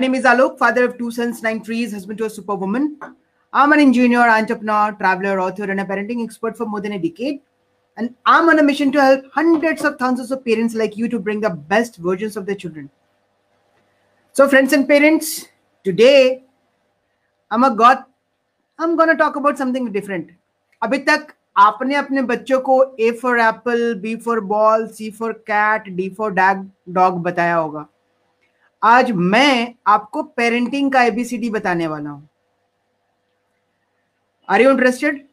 name is Alok, father of two sons, nine trees, husband to a superwoman. I'm an engineer, entrepreneur, traveler, author, and a parenting expert for more than a decade. And I'm on a mission to help hundreds of thousands of parents like you to bring the best versions of their children. So, friends and parents, today I'm a God. I'm gonna talk about something different. अभी तक आपने अपने बच्चों को A for apple B for ball C for cat D for dag dog बताया होगा आज मैं आपको पेरेंटिंग का एबीसीडी बताने वाला हूँ। आर यू इंटरेस्टेड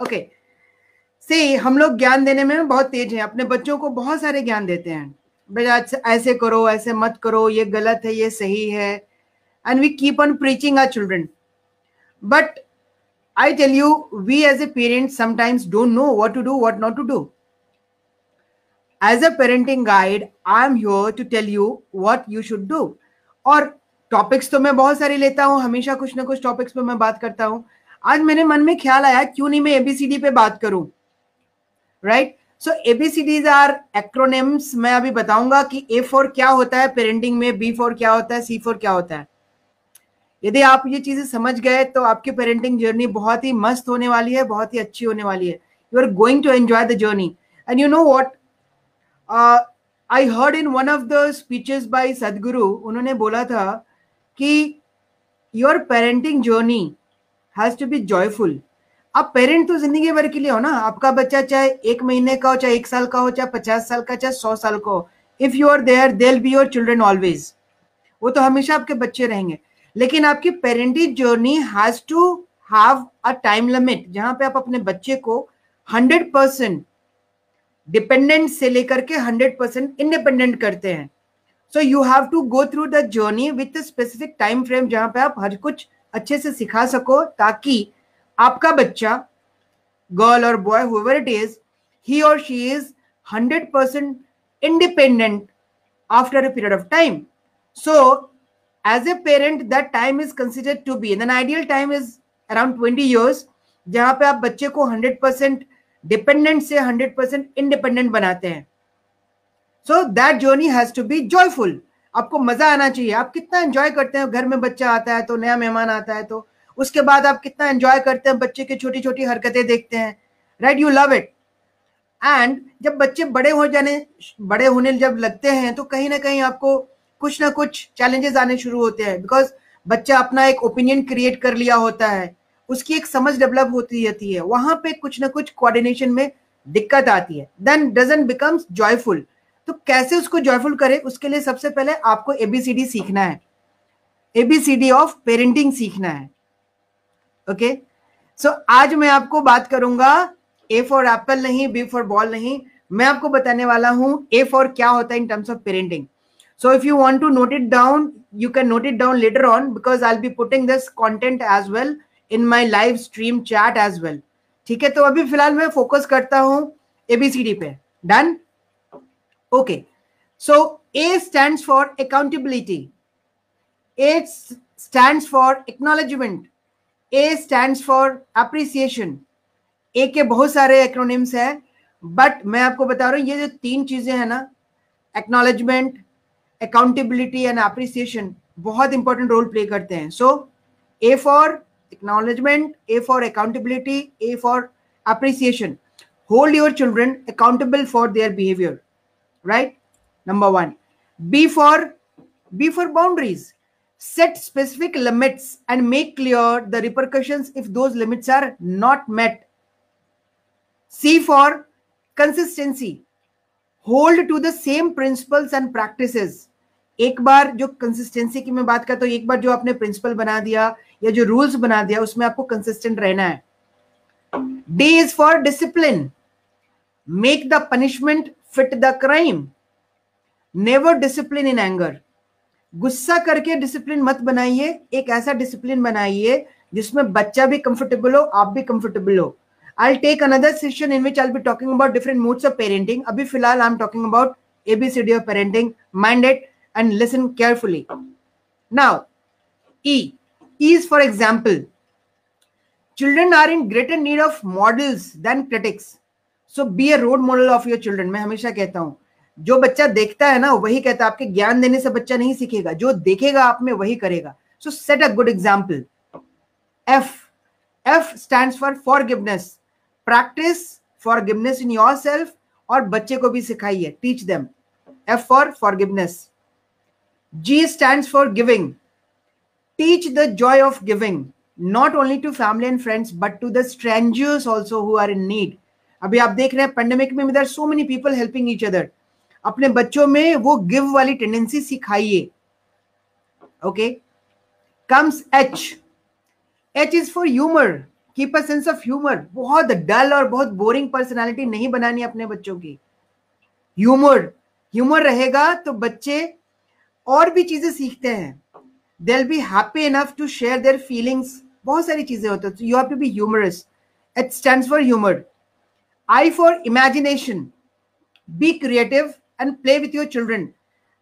ओके से हम लोग ज्ञान देने में बहुत तेज हैं। अपने बच्चों को बहुत सारे ज्ञान देते हैं। बेटा ऐसे करो, ऐसे मत करो, ये गलत है, ये सही है। And we keep on preaching our children but I tell you we as a parent sometimes don't know what to do what not to do as a parenting guide I am here to tell you what you should do और topics तो मैं बहुत सारे लेता हूँ, हमेशा कुछ ना कुछ टॉपिक्स पे मैं बात करता हूँ। आज मेरे मन में ख्याल आया, क्यों नहीं मैं एबीसीडी पे बात करूँ? Right so ABCDs are acronyms मैं अभी बताऊँगा कि ए फोर क्या होता है पेरेंटिंग में बी फोर क्या होता है सी फोर क्या होता है। यदि आप ये चीज़ें समझ गए तो आपकी पेरेंटिंग जर्नी बहुत ही मस्त होने वाली है, बहुत ही अच्छी होने वाली है। You are going to enjoy the journey and you know what I heard in one of the speeches by Sadhguru उन्होंने बोला था कि your parenting journey has to be joyful आप पेरेंट तो ज़िंदगी भर के लिए हो ना? आपका बच्चा चाहे एक महीने का हो, चाहे एक साल का हो, चाहे पचास साल का, चाहे सौ साल का हो if you are there they'll be your children always वो तो हमेशा आपके बच्चे रहेंगे। लेकिन आपकी parenting journey has to have a time limit जहाँ पे आप अपने बच्चे को हंड्रेड परसेंट डिपेंडेंट से लेकर के हंड्रेड परसेंट इंडिपेंडेंट करते हैं। So you have to go through the journey with specific time frame जहाँ पे आप हर कुछ अच्छे से सिखा सको ताकि आपका बच्चा गर्ल और boy however it is he और she is hundred percent independent after a period of time so as a parent that time is considered to be an ideal time is around twenty years जहाँ पे आप बच्चे को hundred percent dependent से hundred percent independent बनाते हैं। So that journey has to be joyful आपको मज़ा आना चाहिए। आप कितना एंजॉय करते हैं? घर में बच्चा आता है तो नया मेहमान आता है तो। उसके बाद आप कितना एंजॉय करते हैं? बच्चे की छोटी छोटी हरकतें देखते हैं। Right you love it and जब बच्चे बड़े हो जाने, बड़े होने जब लगते हैं तो कहीं ना कहीं आपको कुछ ना कुछ चैलेंजेस आने शुरू होते हैं। बिकॉज़ बच्चा अपना एक ओपिनियन क्रिएट कर लिया होता है। उसकी एक समझ डेवलप होती रहती है। वहाँ पे कुछ ना कुछ कोऑर्डिनेशन में दिक्कत आती है। देन डजन बिकम्स जॉयफुल तो कैसे उसको जॉयफुल करे? उसके लिए सबसे पहले आपको एबीसीडी सीखना है। एबीसीडी ऑफ़ पेरेंटिंग सीखना है। ओके? सो so, आज मैं आपको बात करूँगा ए फॉर एप्पल नहीं बी फॉर बॉल नहीं। मैं आपको बताने वाला हूँ ए फॉर क्या होता है in terms of parenting so if you want to note it down you can note it down later on because I be putting this content as well in my live stream chat as well ठीक है तो अभी फ़िलहाल मैं focus करता हूँ ABCD पे done okay so A stands for accountability. A stands for acknowledgement. A stands for appreciation. A के बहुत सारे एक्रोनिम्स हैं बट मैं आपको बता रहा हूँ, ये जो तीन चीज़ें हैं ना एक्नॉलेजमेंट अकाउंटेबिलिटी एंड अप्रिसिएशन बहुत इंपॉर्टेंट रोल प्ले करते हैं so A for acknowledgement, A for accountability, A for appreciation. Hold your children accountable for their behavior. right? Number 1 b for b for boundaries. Set specific limits and make clear the repercussions if those limits are not met. C for consistency. Hold to the same principles and practices एक बार जो consistency की मैं बात करता हूँ, एक बार जो आपने प्रिंसिपल बना दिया या जो रूल्स बना दिया, उसमें आपको कंसिस्टेंट रहना है। D is for discipline make the punishment fit the crime never discipline in anger गुस्सा करके डिसिप्लिन मत बनाइए, एक ऐसा डिसिप्लिन बनाइए जिसमें बच्चा भी कंफर्टेबल हो, आप भी कंफर्टेबल हो। I take another session in which I be talking about different moods of parenting अभी फ़िलहाल I am talking about ABCD of parenting mind it and listen carefully now E is for example. Children are in greater need of models than critics. So be a role model of your children मैं हमेशा कहता हूँ, जो बच्चा देखता है ना, वही कहता है, आपके ज्ञान देने से बच्चा नहीं सीखेगा। जो देखेगा आप में, वही करेगा। So set a good example F F stand for forgiveness practice forgiveness in your self और बच्चे को भी सिखाइए। Teach them F for forgiveness G stand for giving teach the joy of giving not only to family and friends but to the strangers also who are in need अभी आप देख रहे हैं पेंडेमिक में there so many people helping each other अपने बच्चों में वो गिव वाली टेंडेंसी सिखाइए। Okay comes H H is for humour keep a sense of humour बहुत डल और बहुत बोरिंग पर्सनालिटी नहीं बनानी अपने बच्चों की। ह्यूमर ह्यूमर रहेगा तो बच्चे और भी चीज़ें सीखते हैं। They'll be happy enough to share their feelings. बहुत सारी चीज़ें होती है। You have to be humorous it stands for humour I for imagination be creative and play with your children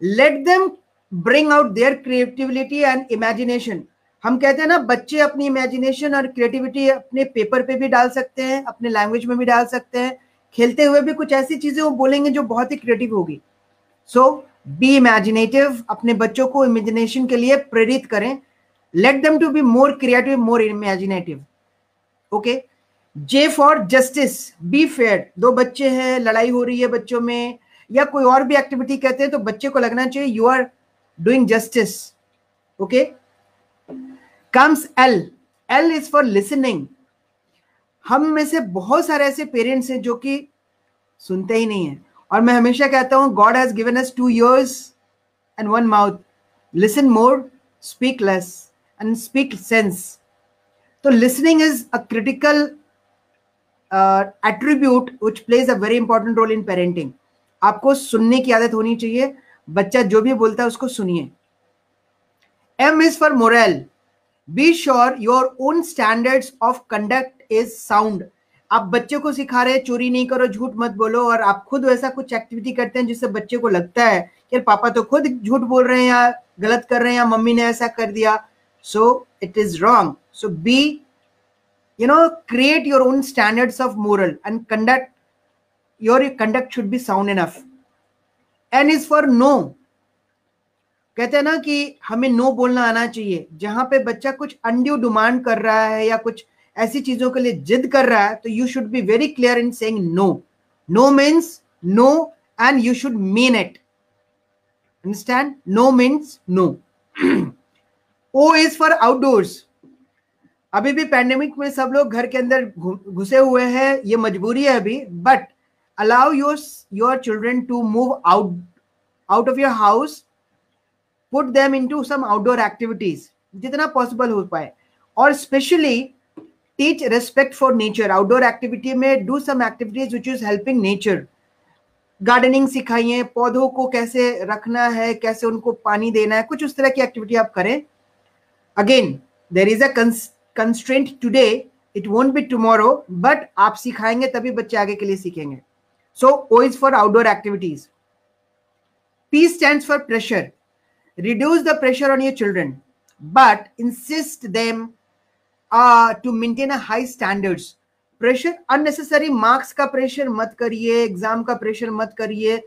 let them bring out their creativity and imagination हम कहते हैं ना, बच्चे अपनी इमेजिनेशन और क्रिएटिविटी अपने पेपर पे भी डाल सकते हैं, अपने लैंग्वेज में भी डाल सकते हैं। खेलते हुए भी कुछ ऐसी चीज़ें वो बोलेंगे जो बहुत ही क्रिएटिव होगी। सो बी इमेजिनेटिव अपने बच्चों को इमेजिनेशन के लिए प्रेरित करें। Let them to be more creative more imaginative okay J for justice be fair दो बच्चे हैं, लड़ाई हो रही है बच्चों में, या कोई और भी एक्टिविटी कहते हैं तो बच्चे को लगना चाहिए you are doing justice okay comes L L is for listening हम में से बहुत सारे ऐसे पेरेंट्स हैं जो कि सुनते ही नहीं है। और मैं हमेशा कहता हूँ God has given us two ears and one mouth listen more speak less and speak sense तो listening is a critical attribute which plays a very important role in parenting आपको सुनने की आदत होनी चाहिए, बच्चा जो भी बोलता है उसको सुनिए। M is for moral be sure your own standards of conduct is sound आप बच्चे को सिखा रहे हैं, चोरी नहीं करो, झूठ मत बोलो, और आप खुद वैसा कुछ एक्टिविटी करते हैं जिससे बच्चे को लगता है कि पापा तो खुद झूठ बोल रहे हैं या गलत कर रहे हैं या मम्मी ने ऐसा कर दिया। So it is wrong so be you know create your own standards of moral and conduct your conduct should be sound enough N is for no कहते हैं ना कि हमें नो बोलना आना चाहिए। जहाँ पे बच्चा कुछ अनड्यू डिमांड कर रहा है या कुछ ऐसी चीज़ों के लिए जिद कर रहा है तो you should be very clear in saying no no means no and you should mean it understand no means no O is for outdoors अभी भी पैंडेमिक में सब लोग घर के अंदर घुसे हुए हैं, ये मजबूरी है अभी but allow your your children to move out out of your house put them into some outdoor activities जितना पॉसिबल हो पाए। और specially teach respect for nature outdoor activity में do some activities which is helping nature gardening सिखाइए, पौधों को कैसे रखना है, कैसे उनको पानी देना है, कुछ उस तरह की एक्टिविटी आप करें। Again there is a constraint today it won't be tomorrow but आप सिखाएँगे तभी बच्चे आगे के लिए सीखेंगे। So O is for outdoor activities P stand for pressure pressure. The pressure on your your but but insist them to maintain a high standards pressure unnecessary marks का pressure मत करिए एग्ज़ाम का प्रेशर मत करिए।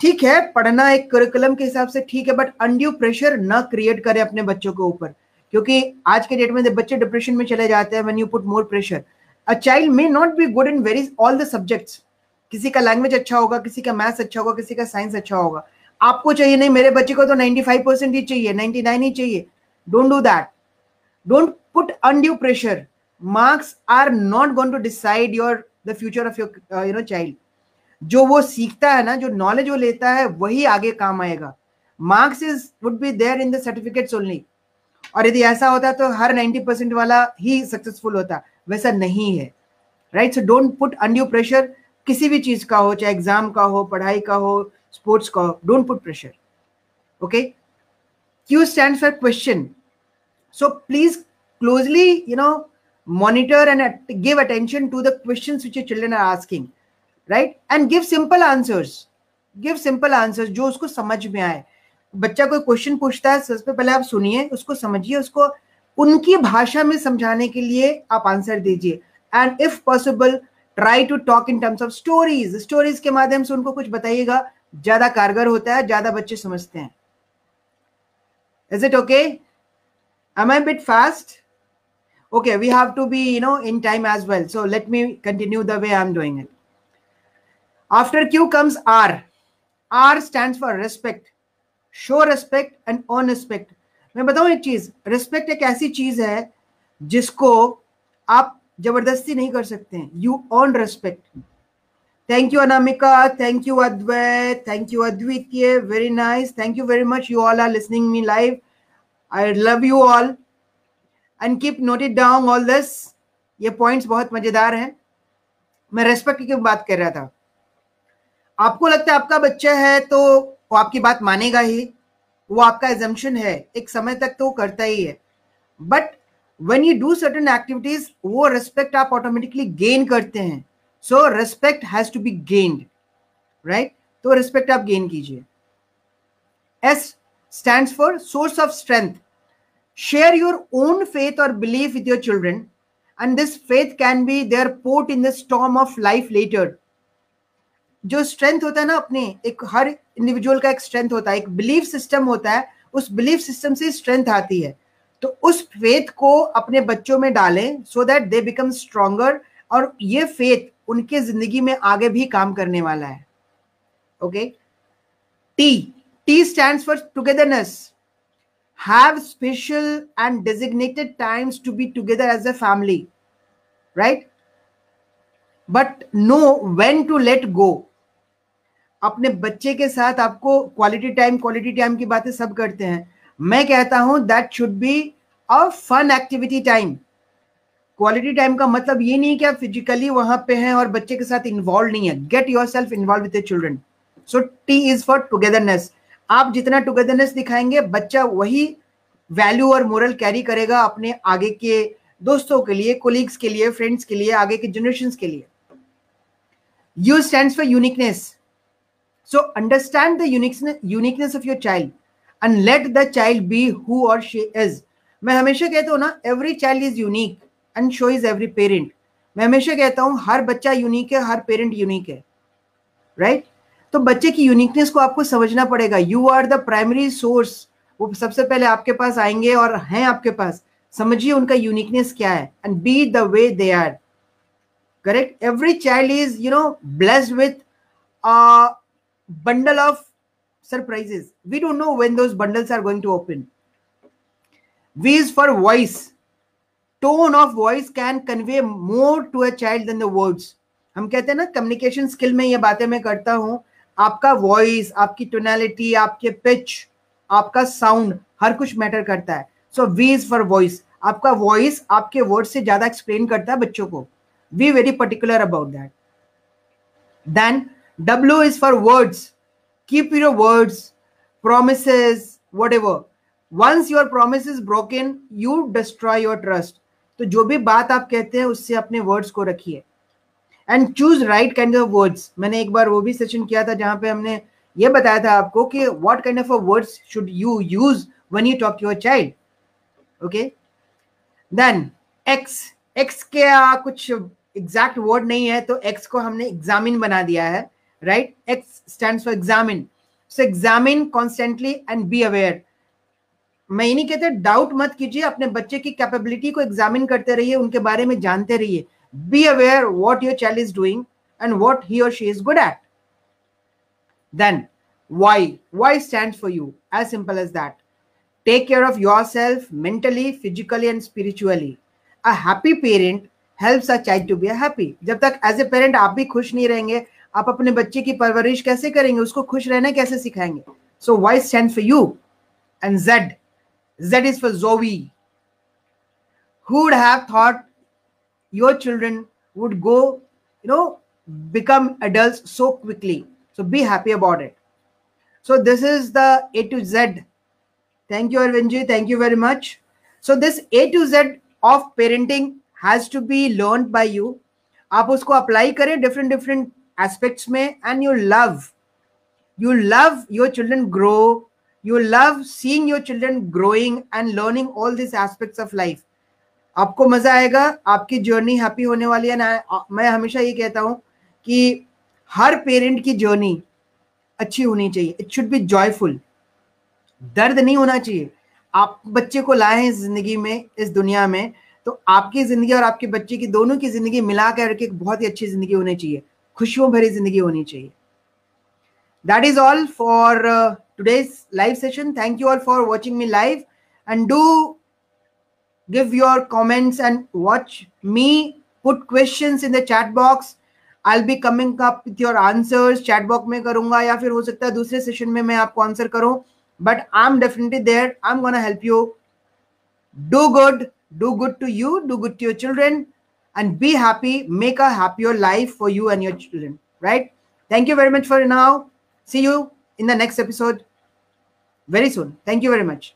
ठीक है, पढ़ना एक करिकुलम के हिसाब से ठीक है बट अनड्यू प्रेशर ना क्रिएट करे अपने बच्चों के ऊपर। क्योंकि आज के डेट में बच्चे डिप्रेशन में चले जाते हैं when you put more pressure a child may not be good in very all the subjects किसी का लैंग्वेज अच्छा होगा, किसी का मैथ्स अच्छा होगा, किसी का साइंस अच्छा होगा। आपको चाहिए नहीं, मेरे बच्चे को तो 95 परसेंट ही चाहिए 99 ही चाहिए। Don't do that don't put undue pressure. Marks are not going to decide your the future of your uh, you know child. जो वो सीखता है ना जो नॉलेज वो लेता है वही आगे काम आएगा। Marks is would be there in the certificates only और यदि ऐसा होता तो हर 90 परसेंट वाला ही सक्सेसफुल होता। वैसा नहीं है। Right so don't put undue pressure किसी भी चीज़ का हो चाहे एग्ज़ाम का हो पढ़ाई का हो स्पोर्ट्स का हो don't put pressure okay Q stand for question so please closely, you know, monitor and give attention to the questions which your children are asking, right? And give simple answers. Give simple answers जो उसको समझ में आए। बच्चा कोई question पूछता है सबसे पहले आप सुनिए, उसको समझिए, उसको उनकी भाषा में समझाने के लिए आप आंसर दीजिए। And if possible try to talk in terms of stories stories के माध्यम से उनको कुछ बताइएगा। ज़्यादा कारगर होता है, ज़्यादा बच्चे समझते हैं। Is it okay a bit fast? okay we have to be you know in time as well so let me continue the way i'm doing it after q comes r r stands for respect show respect and earn respect मैं बताऊं एक चीज respect एक ऐसी चीज है जिसको आप जबरदस्ती नहीं कर सकते हैं you earn respect Thank you, Anamika. Thank you, Advait. Thank you, Advitya. Very nice. Thank you very much. You all are listening me live. I love you all. And keep noted down all this. ये points बहुत मज़ेदार हैं। मैं respect की बात कर रहा था। आपको लगता है आपका बच्चा है तो वो आपकी बात मानेगा ही। वो आपका एजम्पन है। एक समय तक तो वो करता ही है। But when you do certain activities वो रेस्पेक्ट आप ऑटोमेटिकली गेन करते हैं। So respect has to be gained right तो रेस्पेक्ट आप गेन कीजिए। S stand for source of strength share your own faith और believe with your children and this faith can be there port in the storm of life later जो strength होता है ना अपने, एक हर इंडिविजुअल का एक स्ट्रेंथ होता है, एक बिलीफ सिस्टम होता है, उस बिलीफ सिस्टम से स्ट्रेंथ आती है। तो उस फेथ को अपने बच्चों में डालें so that they become stronger और ये फेथ उनके ज़िंदगी में आगे भी काम करने वाला है। Okay T T stand for togetherness have special and designated times to be together as a family right but know when to let go अपने बच्चे के साथ आपको क्वालिटी टाइम क्वालिटी टाइम की बातें सब करते हैं। मैं कहता हूँ that should be a fun activity time quality time का मतलब ये नहीं कि आप फिजिकली वहाँ पे हैं और बच्चे के साथ इन्वॉल्व नहीं है। Get yourself involve with children so T is for togetherness आप जितना टुगेदरनेस दिखाएँगे, बच्चा वही वैल्यू और मोरल कैरी करेगा अपने आगे के दोस्तों के लिए कोलीग्स के लिए फ्रेंड्स के लिए, आगे के जनरेशन के लिए। You stand for uniqueness so understand uniqueness of your child and let the child be who और शी इज़ मैं हमेशा कहता हूँ ना every child is unique and so is every parent मैं हमेशा कहता हूँ, हर बच्चा यूनिक है, हर पेरेंट यूनिक है। Right right? तो बच्चे की यूनिकनेस को आपको समझना पड़ेगा। You are the primary source वो सबसे पहले आपके पास आएँगे और हैं आपके पास। समझिए उनका यूनिकनेस क्या है। And by the way they are correct every child is you know blessed with bundle of surprises. We don't know when those bundles are going to open. V is for voice. Tone of voice can convey more to a child than the words हम कहते हैं ना communication skill में ये बातें मैं करता हूँ। आपका वॉइस आपकी टोनैलिटी आपके पिच आपका साउंड हर कुछ मैटर करता है। So V is for voice आपका वॉइस आपके वर्ड से ज़्यादा एक्सप्लेन करता है बच्चों को। We very particular about that then W is for words keep your words promise whatever once your promise is broken, you destroy your trust. तो जो भी बात आप कहते हैं, उससे अपने वर्ड्स को रखिए। And choose right kind of words मैंने एक बार वो भी सेशन किया था जहाँ पे हमने ये बताया था आपको कि what kind of words should you use when you talk to your child okay then X X के कुछ एग्जैक्ट वर्ड नहीं है तो एक्स को हमने एग्जामिन बना दिया है right X stand for examine so examine constantly and be aware मैं ये नहीं कहते डाउट मत कीजिए, अपने बच्चे की कैपेबिलिटी को एग्जामिन करते रहिए, उनके बारे में जानते रहिए। Be aware what your child is doing and what he और she is good at then Y Y stand for you as simple as that take care of yourself mentally physically and spiritually a happy parent helps a child to be happy जब तक as a parent आप भी खुश नहीं रहेंगे आप अपने बच्चे की परवरिश कैसे करेंगे उसको खुश रहना कैसे सिखाएंगे so Y stand for you and Z Z is for Zoe. Who would have thought your children would go, you know, become adults so quickly? So be happy about it. So this is the A to Z. Thank you, Arvinji. Thank you very much. So this A to Z of parenting has to be learned by you. आप उसको apply करें different different aspects में and you love you love your children grow you love seeing your children growing and learning all these aspects of life आपको मज़ा आएगा, आपकी journey happy होने वाली है। ना मैं हमेशा ये कहता हूँ कि हर पेरेंट की जर्नी अच्छी होनी चाहिए। इट शुड बी जॉयफुल दर्द नहीं होना चाहिए। आप बच्चे को लाए हैं ज़िंदगी में, इस दुनिया में तो आपकी ज़िंदगी और आपके बच्चे की दोनों की ज़िंदगी मिला करके एक बहुत ही अच्छी ज़िंदगी होनी चाहिए। खुशियों भरी ज़िंदगी होनी चाहिए। That is all for today's live session thank you all for watching me live and do give your comments and watch me put questions in the chat box I'll be coming up with your answers chat box में करूँगा या फिर हो सकता है दूसरे session में मैं आपको आंसर करूँ but I'm definitely there I'm gonna help you do good do good to you do good to your children and be happy make a happier life for you and your children right thank you very much for now see you in the next episode very soon thank you very much